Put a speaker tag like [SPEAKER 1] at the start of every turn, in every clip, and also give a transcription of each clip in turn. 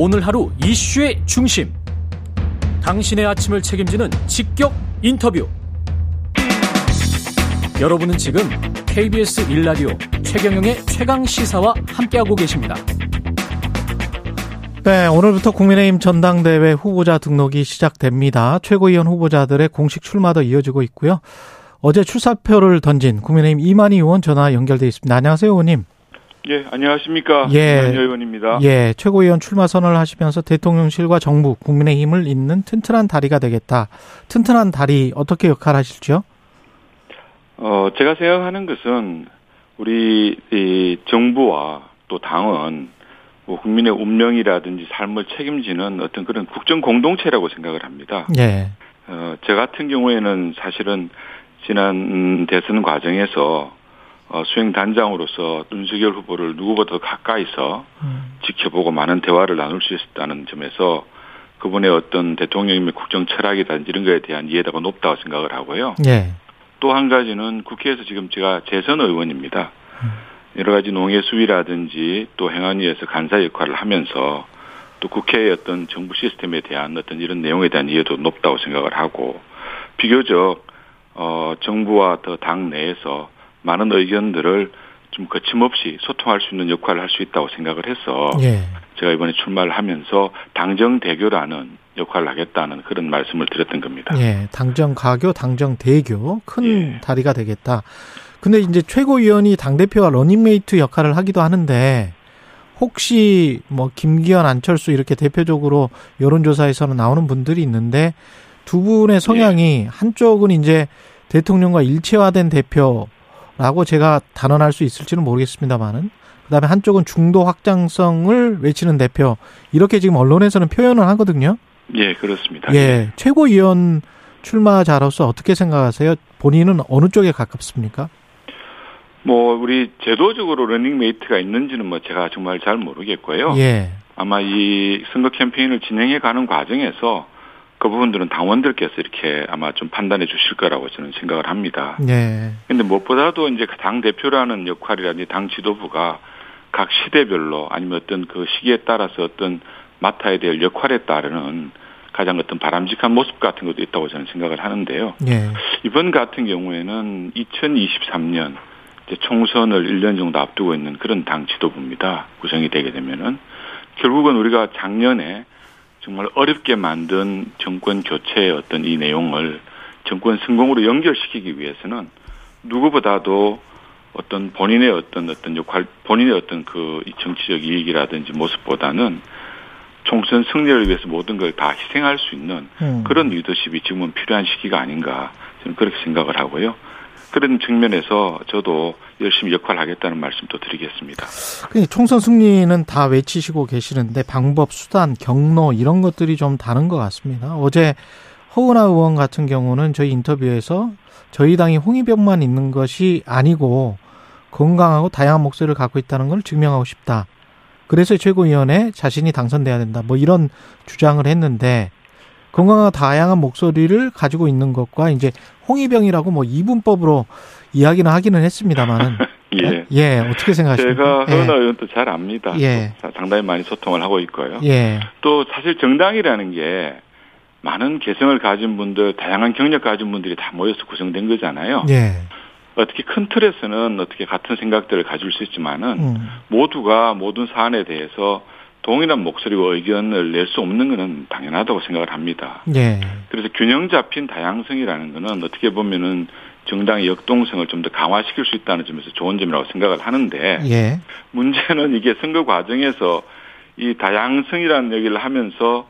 [SPEAKER 1] 오늘 하루 이슈의 중심. 당신의 아침을 책임지는 직격 인터뷰. 여러분은 지금 KBS 일라디오 최경영의 최강 시사와 함께하고 계십니다.
[SPEAKER 2] 네, 오늘부터 국민의힘 전당대회 후보자 등록이 시작됩니다. 최고위원 후보자들의 공식 출마도 이어지고 있고요. 어제 출사표를 던진 국민의힘 이만희 의원 전화 연결돼 있습니다. 안녕하세요, 의원님.
[SPEAKER 3] 예, 안녕하십니까.
[SPEAKER 2] 예.
[SPEAKER 3] 의원입니다.
[SPEAKER 2] 예, 최고위원 출마 선언을 하시면서 대통령실과 정부, 국민의힘을 잇는 튼튼한 다리가 되겠다. 튼튼한 다리 어떻게 역할하실지요?
[SPEAKER 3] 어, 제가 생각하는 것은 우리 이 정부와 또 당은 뭐 국민의 운명이라든지 삶을 책임지는 어떤 그런 국정 공동체라고 생각을 합니다.
[SPEAKER 2] 예.
[SPEAKER 3] 어, 저 같은 경우에는 사실은 지난 대선 과정에서 어, 수행 단장으로서 윤석열 후보를 누구보다 가까이서
[SPEAKER 2] 음.
[SPEAKER 3] 지켜보고 많은 대화를 나눌 수 있었다는 점에서 그분의 어떤 대통령님의 국정 철학이라든지 이런 거에 대한 이해도가 높다고 생각을 하고요.
[SPEAKER 2] 예.
[SPEAKER 3] 또 한 가지는 국회에서 지금 제가 재선 의원입니다. 여러 가지 농해 수위라든지 또 행안위에서 간사 역할을 하면서 또 국회의 어떤 정부 시스템에 대한 어떤 이런 내용에 대한 이해도 높다고 생각을 하고 비교적 어 정부와 더 당 내에서 많은 의견들을 좀 거침없이 소통할 수 있는 역할을 할 수 있다고 생각을 해서
[SPEAKER 2] 예.
[SPEAKER 3] 제가 이번에 출마를 하면서 당정 대교라는 역할을 하겠다는 그런 말씀을 드렸던 겁니다.
[SPEAKER 2] 예. 당정 가교, 당정 대교 큰
[SPEAKER 3] 예.
[SPEAKER 2] 다리가 되겠다. 근데 이제 최고위원이 당 대표와 러닝메이트 역할을 하기도 하는데 혹시 뭐 김기현, 안철수 이렇게 대표적으로 여론조사에서는 나오는 분들이 있는데 두 분의 성향이 한쪽은 이제 대통령과 일체화된 대표 라고 제가 단언할 수 있을지는 모르겠습니다만은 그다음에 한쪽은 중도 확장성을 외치는 대표 이렇게 지금 언론에서는 표현을 하거든요.
[SPEAKER 3] 예, 그렇습니다.
[SPEAKER 2] 예, 최고위원 출마자로서 어떻게 생각하세요? 본인은 어느 쪽에 가깝습니까?
[SPEAKER 3] 뭐 우리 제도적으로 러닝메이트가 있는지는 뭐 제가 정말 잘 모르겠고요.
[SPEAKER 2] 예,
[SPEAKER 3] 아마 이 선거 캠페인을 진행해 가는 과정에서 그 부분들은 당원들께서 이렇게 아마 좀 판단해 주실 거라고 저는 생각을 합니다.
[SPEAKER 2] 예,
[SPEAKER 3] 근데 무엇보다도 이제 당 대표라는 역할이라든지 당 지도부가 각 시대별로 아니면 어떤 그 시기에 따라서 어떤 맡아야 될 역할에 따르는 가장 어떤 바람직한 모습 같은 것도 있다고 저는 생각을 하는데요.
[SPEAKER 2] 예,
[SPEAKER 3] 이번 같은 경우에는 2023년 이제 총선을 1년 정도 앞두고 있는 그런 당 지도부입니다. 구성이 되게 되면은 결국은 우리가 작년에 정말 어렵게 만든 정권 교체의 어떤 이 내용을 정권 성공으로 연결시키기 위해서는 누구보다도 어떤 본인의 어떤 어떤 역할, 본인의 어떤 그이 정치적 이익이라든지 모습보다는 총선 승리를 위해서 모든 걸 다 희생할 수 있는
[SPEAKER 2] 음.
[SPEAKER 3] 그런 리더십이 지금은 필요한 시기가 아닌가 저는 그렇게 생각을 하고요. 그런 측면에서 저도 열심히 역할을 하겠다는 말씀도 드리겠습니다.
[SPEAKER 2] 그 총선 승리는 다 외치시고 계시는데 방법, 수단, 경로 이런 것들이 좀 다른 것 같습니다. 어제 허은하 의원 같은 경우는 저희 인터뷰에서 저희 당이 홍위병만 있는 것이 아니고 건강하고 다양한 목소리를 갖고 있다는 걸 증명하고 싶다. 그래서 최고위원회 자신이 당선돼야 된다. 뭐 이런 주장을 했는데 건강하고 다양한 목소리를 가지고 있는 것과 이제 홍위병이라고 뭐 이분법으로 이야기는 하기는 했습니다만은
[SPEAKER 3] 예.
[SPEAKER 2] 예, 어떻게 생각하십니까?
[SPEAKER 3] 제가
[SPEAKER 2] 예.
[SPEAKER 3] 허은하 의원도 잘 압니다.
[SPEAKER 2] 예.
[SPEAKER 3] 또 상당히 많이 소통을 하고 있고요.
[SPEAKER 2] 예.
[SPEAKER 3] 또 사실 정당이라는 게 많은 개성을 가진 분들, 다양한 경력 가진 분들이 다 모여서 구성된 거잖아요.
[SPEAKER 2] 예.
[SPEAKER 3] 어떻게 큰 틀에서는 어떻게 같은 생각들을 가질 수 있지만은
[SPEAKER 2] 음.
[SPEAKER 3] 모두가 모든 사안에 대해서 동일한 목소리와 의견을 낼 수 없는 것은 당연하다고 생각을 합니다.
[SPEAKER 2] 예.
[SPEAKER 3] 그래서 균형 잡힌 다양성이라는 것은 어떻게 보면은 정당의 역동성을 좀 더 강화시킬 수 있다는 점에서 좋은 점이라고 생각을 하는데
[SPEAKER 2] 예.
[SPEAKER 3] 문제는 이게 선거 과정에서 이 다양성이라는 얘기를 하면서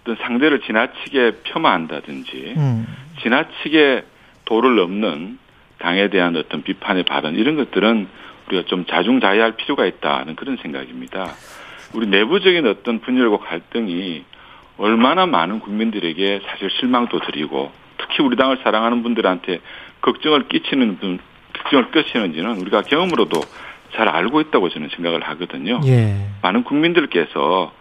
[SPEAKER 3] 어떤 상대를 지나치게 폄하한다든지
[SPEAKER 2] 음.
[SPEAKER 3] 지나치게 도를 넘는 당에 대한 어떤 비판의 발언 이런 것들은 우리가 좀 자중자애할 필요가 있다는 그런 생각입니다. 우리 내부적인 어떤 분열과 갈등이 얼마나 많은 국민들에게 사실 실망도 드리고 특히 우리 당을 사랑하는 분들한테 걱정을 끼치는 분, 걱정을 끼치는지는 우리가 경험으로도 잘 알고 있다고 저는 생각을 하거든요.
[SPEAKER 2] 예.
[SPEAKER 3] 많은 국민들께서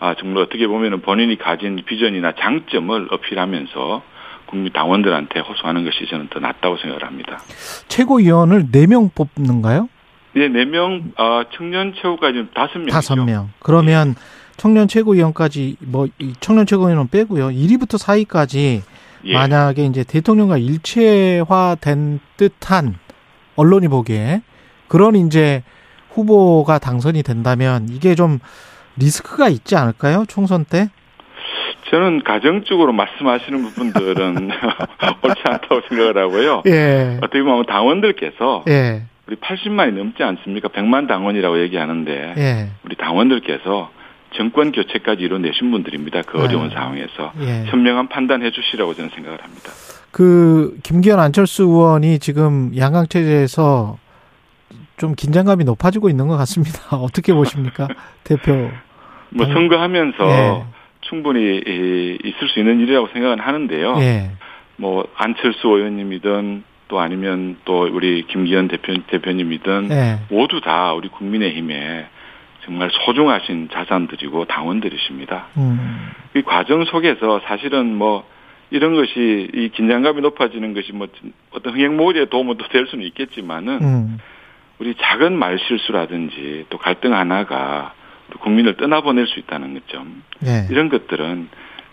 [SPEAKER 3] 아 정말 어떻게 보면은 본인이 가진 비전이나 장점을 어필하면서 국민 당원들한테 호소하는 것이 저는 더 낫다고 생각을 합니다.
[SPEAKER 2] 최고위원을 4명 뽑는가요?
[SPEAKER 3] 네, 네 명, 어, 청년 최고까지 다섯 명.
[SPEAKER 2] 다섯 명. 그러면 청년 최고위원까지 뭐 청년 최고위원 빼고요. 1위부터 4위까지 예. 만약에 이제 대통령과 일체화된 듯한 언론이 보기에 그런 이제 후보가 당선이 된다면 이게 좀 리스크가 있지 않을까요? 총선 때?
[SPEAKER 3] 저는 가정적으로 말씀하시는 부분들은 옳지 않다고 생각을 하고요.
[SPEAKER 2] 예.
[SPEAKER 3] 어떻게 보면 당원들께서
[SPEAKER 2] 예.
[SPEAKER 3] 우리 80만이 넘지 않습니까? 100만 당원이라고 얘기하는데
[SPEAKER 2] 예.
[SPEAKER 3] 우리 당원들께서 정권 교체까지 이뤄내신 분들입니다. 그 어려운
[SPEAKER 2] 네.
[SPEAKER 3] 상황에서
[SPEAKER 2] 예.
[SPEAKER 3] 현명한 판단해 주시라고 저는 생각을 합니다.
[SPEAKER 2] 그 김기현 안철수 의원이 지금 양강 체제에서 좀 긴장감이 높아지고 있는 것 같습니다. 어떻게 보십니까, 대표?
[SPEAKER 3] 뭐
[SPEAKER 2] 당-
[SPEAKER 3] 선거하면서
[SPEAKER 2] 예.
[SPEAKER 3] 충분히 이- 있을 수 있는 일이라고 생각은 하는데요.
[SPEAKER 2] 예.
[SPEAKER 3] 뭐 안철수 의원님이든 또 아니면 또 우리 김기현 대표 대표님이든
[SPEAKER 2] 예.
[SPEAKER 3] 모두 다 우리 국민의힘에 정말 소중하신 자산들이고 당원들이십니다.
[SPEAKER 2] 음.
[SPEAKER 3] 이 과정 속에서 사실은 뭐 이런 것이 이 긴장감이 높아지는 것이 뭐 어떤 흥행모의에 도움은 또될 수는 있겠지만은
[SPEAKER 2] 음.
[SPEAKER 3] 우리 작은 말 실수라든지 또 갈등 하나가 국민을 떠나보낼 수 있다는 점
[SPEAKER 2] 예.
[SPEAKER 3] 이런 것들은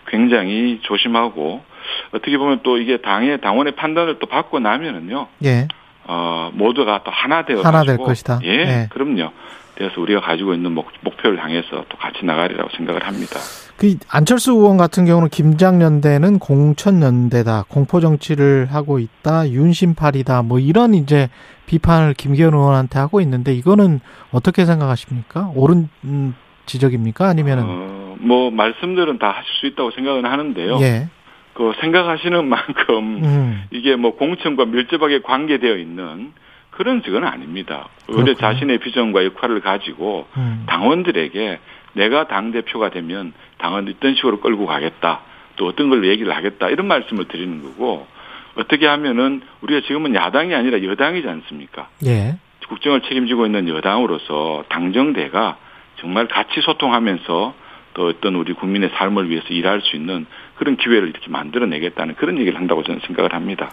[SPEAKER 3] 굉장히 조심하고 어떻게 보면 또 이게 당의 당원의 판단을 또 받고 나면은요
[SPEAKER 2] 예.
[SPEAKER 3] 어 모두가 또 하나 되어
[SPEAKER 2] 하나 될 것이다.
[SPEAKER 3] 예,
[SPEAKER 2] 예.
[SPEAKER 3] 그럼요. 그래서 우리가 가지고 있는 목, 목표를 향해서 또 같이 나가리라고 생각을 합니다.
[SPEAKER 2] 그 안철수 의원 같은 경우는 김장연대는 공천연대다, 공포 정치를 하고 있다, 윤심팔이다, 뭐 이런 이제 비판을 김기현 의원한테 하고 있는데 이거는 어떻게 생각하십니까? 옳은 음, 지적입니까? 아니면은
[SPEAKER 3] 어, 뭐 말씀들은 다 하실 수 있다고 생각은 하는데요.
[SPEAKER 2] 예,
[SPEAKER 3] 그 생각하시는 만큼
[SPEAKER 2] 음,
[SPEAKER 3] 이게 뭐 공천과 밀접하게 관계되어 있는 그런 직은 아닙니다. 원래. 자신의 비전과 역할을 가지고
[SPEAKER 2] 음,
[SPEAKER 3] 당원들에게 내가 당 대표가 되면 당원 어떤 식으로 끌고 가겠다. 또 어떤 걸로 얘기를 하겠다. 이런 말씀을 드리는 거고 어떻게 하면은 우리가 지금은 야당이 아니라 여당이지 않습니까?
[SPEAKER 2] 예,
[SPEAKER 3] 국정을 책임지고 있는 여당으로서 당정대가 정말 같이 소통하면서 또 어떤 우리 국민의 삶을 위해서 일할 수 있는 그런 기회를 이렇게 만들어내겠다는 그런 얘기를 한다고 저는 생각을 합니다.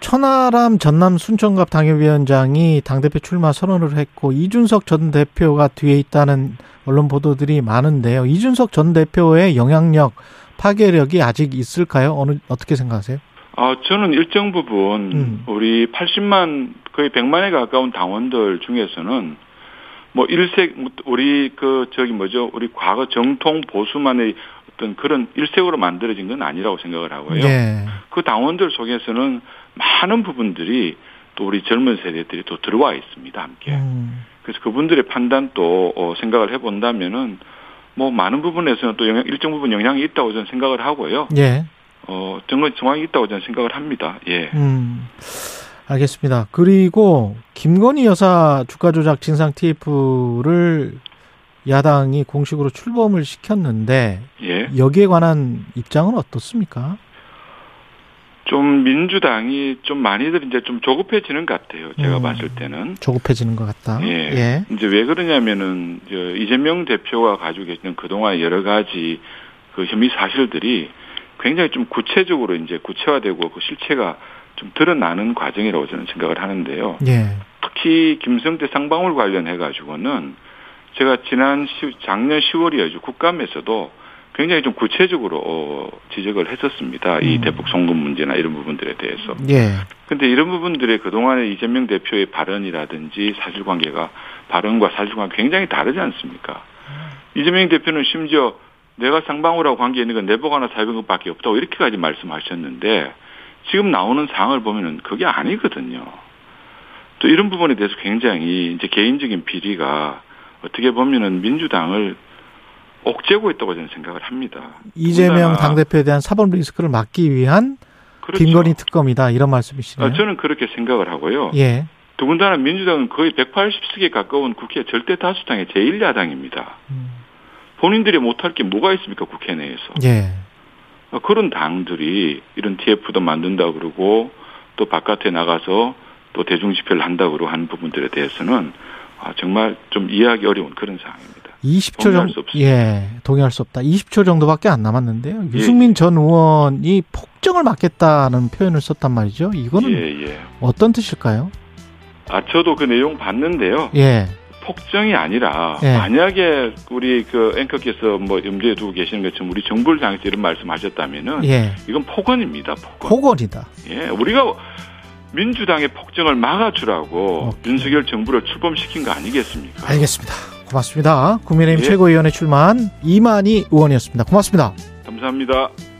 [SPEAKER 2] 천하람 전남 순천갑 당협위원장이 당대표 출마 선언을 했고 이준석 전 대표가 뒤에 있다는 언론 보도들이 많은데요. 이준석 전 대표의 영향력, 파괴력이 아직 있을까요? 어느 어떻게 생각하세요?
[SPEAKER 3] 아, 저는 일정 부분
[SPEAKER 2] 음.
[SPEAKER 3] 우리 80만 거의 100만에 가까운 당원들 중에서는 뭐 일색 우리 그 저기 뭐죠? 우리 과거 정통 보수만의 어떤 그런 일색으로 만들어진 건 아니라고 생각을 하고요.
[SPEAKER 2] 예.
[SPEAKER 3] 그 당원들 속에서는 많은 부분들이 또 우리 젊은 세대들이 또 들어와 있습니다, 함께.
[SPEAKER 2] 음.
[SPEAKER 3] 그래서 그분들의 판단도 어, 생각을 해본다면은 뭐 많은 부분에서는 또 영향, 일정 부분 영향이 있다고 저는 생각을 하고요.
[SPEAKER 2] 예.
[SPEAKER 3] 어, 정말 정황이 있다고 저는 생각을 합니다. 예.
[SPEAKER 2] 음. 알겠습니다. 그리고 김건희 여사 주가 조작 진상 TF를 야당이 공식으로 출범을 시켰는데
[SPEAKER 3] 예.
[SPEAKER 2] 여기에 관한 입장은 어떻습니까?
[SPEAKER 3] 좀 민주당이 좀 많이들 이제 좀 조급해지는 것 같아요. 제가
[SPEAKER 2] 음.
[SPEAKER 3] 봤을 때는.
[SPEAKER 2] 조급해지는 것 같다.
[SPEAKER 3] 예. 이제 왜 그러냐면은 저 이재명 대표가 가지고 계시는 그동안 여러 가지 그 혐의 사실들이 굉장히 좀 구체적으로 이제 구체화되고 그 실체가 좀 드러나는 과정이라고 저는 생각을 하는데요.
[SPEAKER 2] 예.
[SPEAKER 3] 특히 김성태 상방울 관련해 가지고는 제가 지난 시, 작년 10월이었죠 국감에서도 굉장히 좀 구체적으로 어, 지적을 했었습니다. 이
[SPEAKER 2] 음.
[SPEAKER 3] 대북 송금 문제나 이런 부분들에 대해서.
[SPEAKER 2] 예.
[SPEAKER 3] 근데 이런 부분들의 그동안의 이재명 대표의 발언이라든지 사실관계가 발언과 사실관계 굉장히 다르지 않습니까? 이재명 대표는 심지어 내가 상방울하고 관계 있는 건 하나 400원밖에 없다고 이렇게까지 말씀하셨는데 지금 나오는 상황을 보면은 그게 아니거든요. 또 이런 부분에 대해서 굉장히 이제 개인적인 비리가 어떻게 보면은 민주당을 옥죄고 있다고 저는 생각을 합니다.
[SPEAKER 2] 이재명 당대표에 대한 사법 리스크를 막기 위한
[SPEAKER 3] 그렇죠.
[SPEAKER 2] 김건희 특검이다. 이런 말씀이시네요.
[SPEAKER 3] 아, 저는 그렇게 생각을 하고요.
[SPEAKER 2] 예.
[SPEAKER 3] 더군다나 민주당은 거의 180석에 가까운 국회 절대 다수당의 제1야당입니다.
[SPEAKER 2] 음.
[SPEAKER 3] 본인들이 못할 게 뭐가 있습니까, 국회 내에서.
[SPEAKER 2] 예.
[SPEAKER 3] 어, 그런 당들이 이런 TF도 만든다 그러고 또 바깥에 나가서 또 대중 집회를 한다 그러고 하는 부분들에 대해서는 아, 정말 좀 이해하기 어려운 그런 상황입니다.
[SPEAKER 2] 20초
[SPEAKER 3] 동의할 수
[SPEAKER 2] 정도. 예, 동의할 수 없다. 20초 정도밖에 안 남았는데요.
[SPEAKER 3] 예.
[SPEAKER 2] 유승민 전 의원이 폭정을 막겠다는 표현을 썼단 말이죠. 이거는
[SPEAKER 3] 예, 예.
[SPEAKER 2] 어떤 뜻일까요?
[SPEAKER 3] 아, 저도 그 내용 봤는데요.
[SPEAKER 2] 예.
[SPEAKER 3] 폭정이 아니라
[SPEAKER 2] 예.
[SPEAKER 3] 만약에 우리 그 앵커께서 뭐 염두에 두고 계시는 것처럼 우리 정부를 향해서 이런 말씀하셨다면은
[SPEAKER 2] 예.
[SPEAKER 3] 이건 폭언입니다. 폭언.
[SPEAKER 2] 폭언이다.
[SPEAKER 3] 예, 우리가 민주당의 폭정을 막아주라고
[SPEAKER 2] 오케이.
[SPEAKER 3] 윤석열 정부를 출범시킨 거 아니겠습니까?
[SPEAKER 2] 알겠습니다. 고맙습니다. 국민의힘
[SPEAKER 3] 예.
[SPEAKER 2] 최고위원회 출마한 이만희 의원이었습니다. 고맙습니다.
[SPEAKER 3] 감사합니다.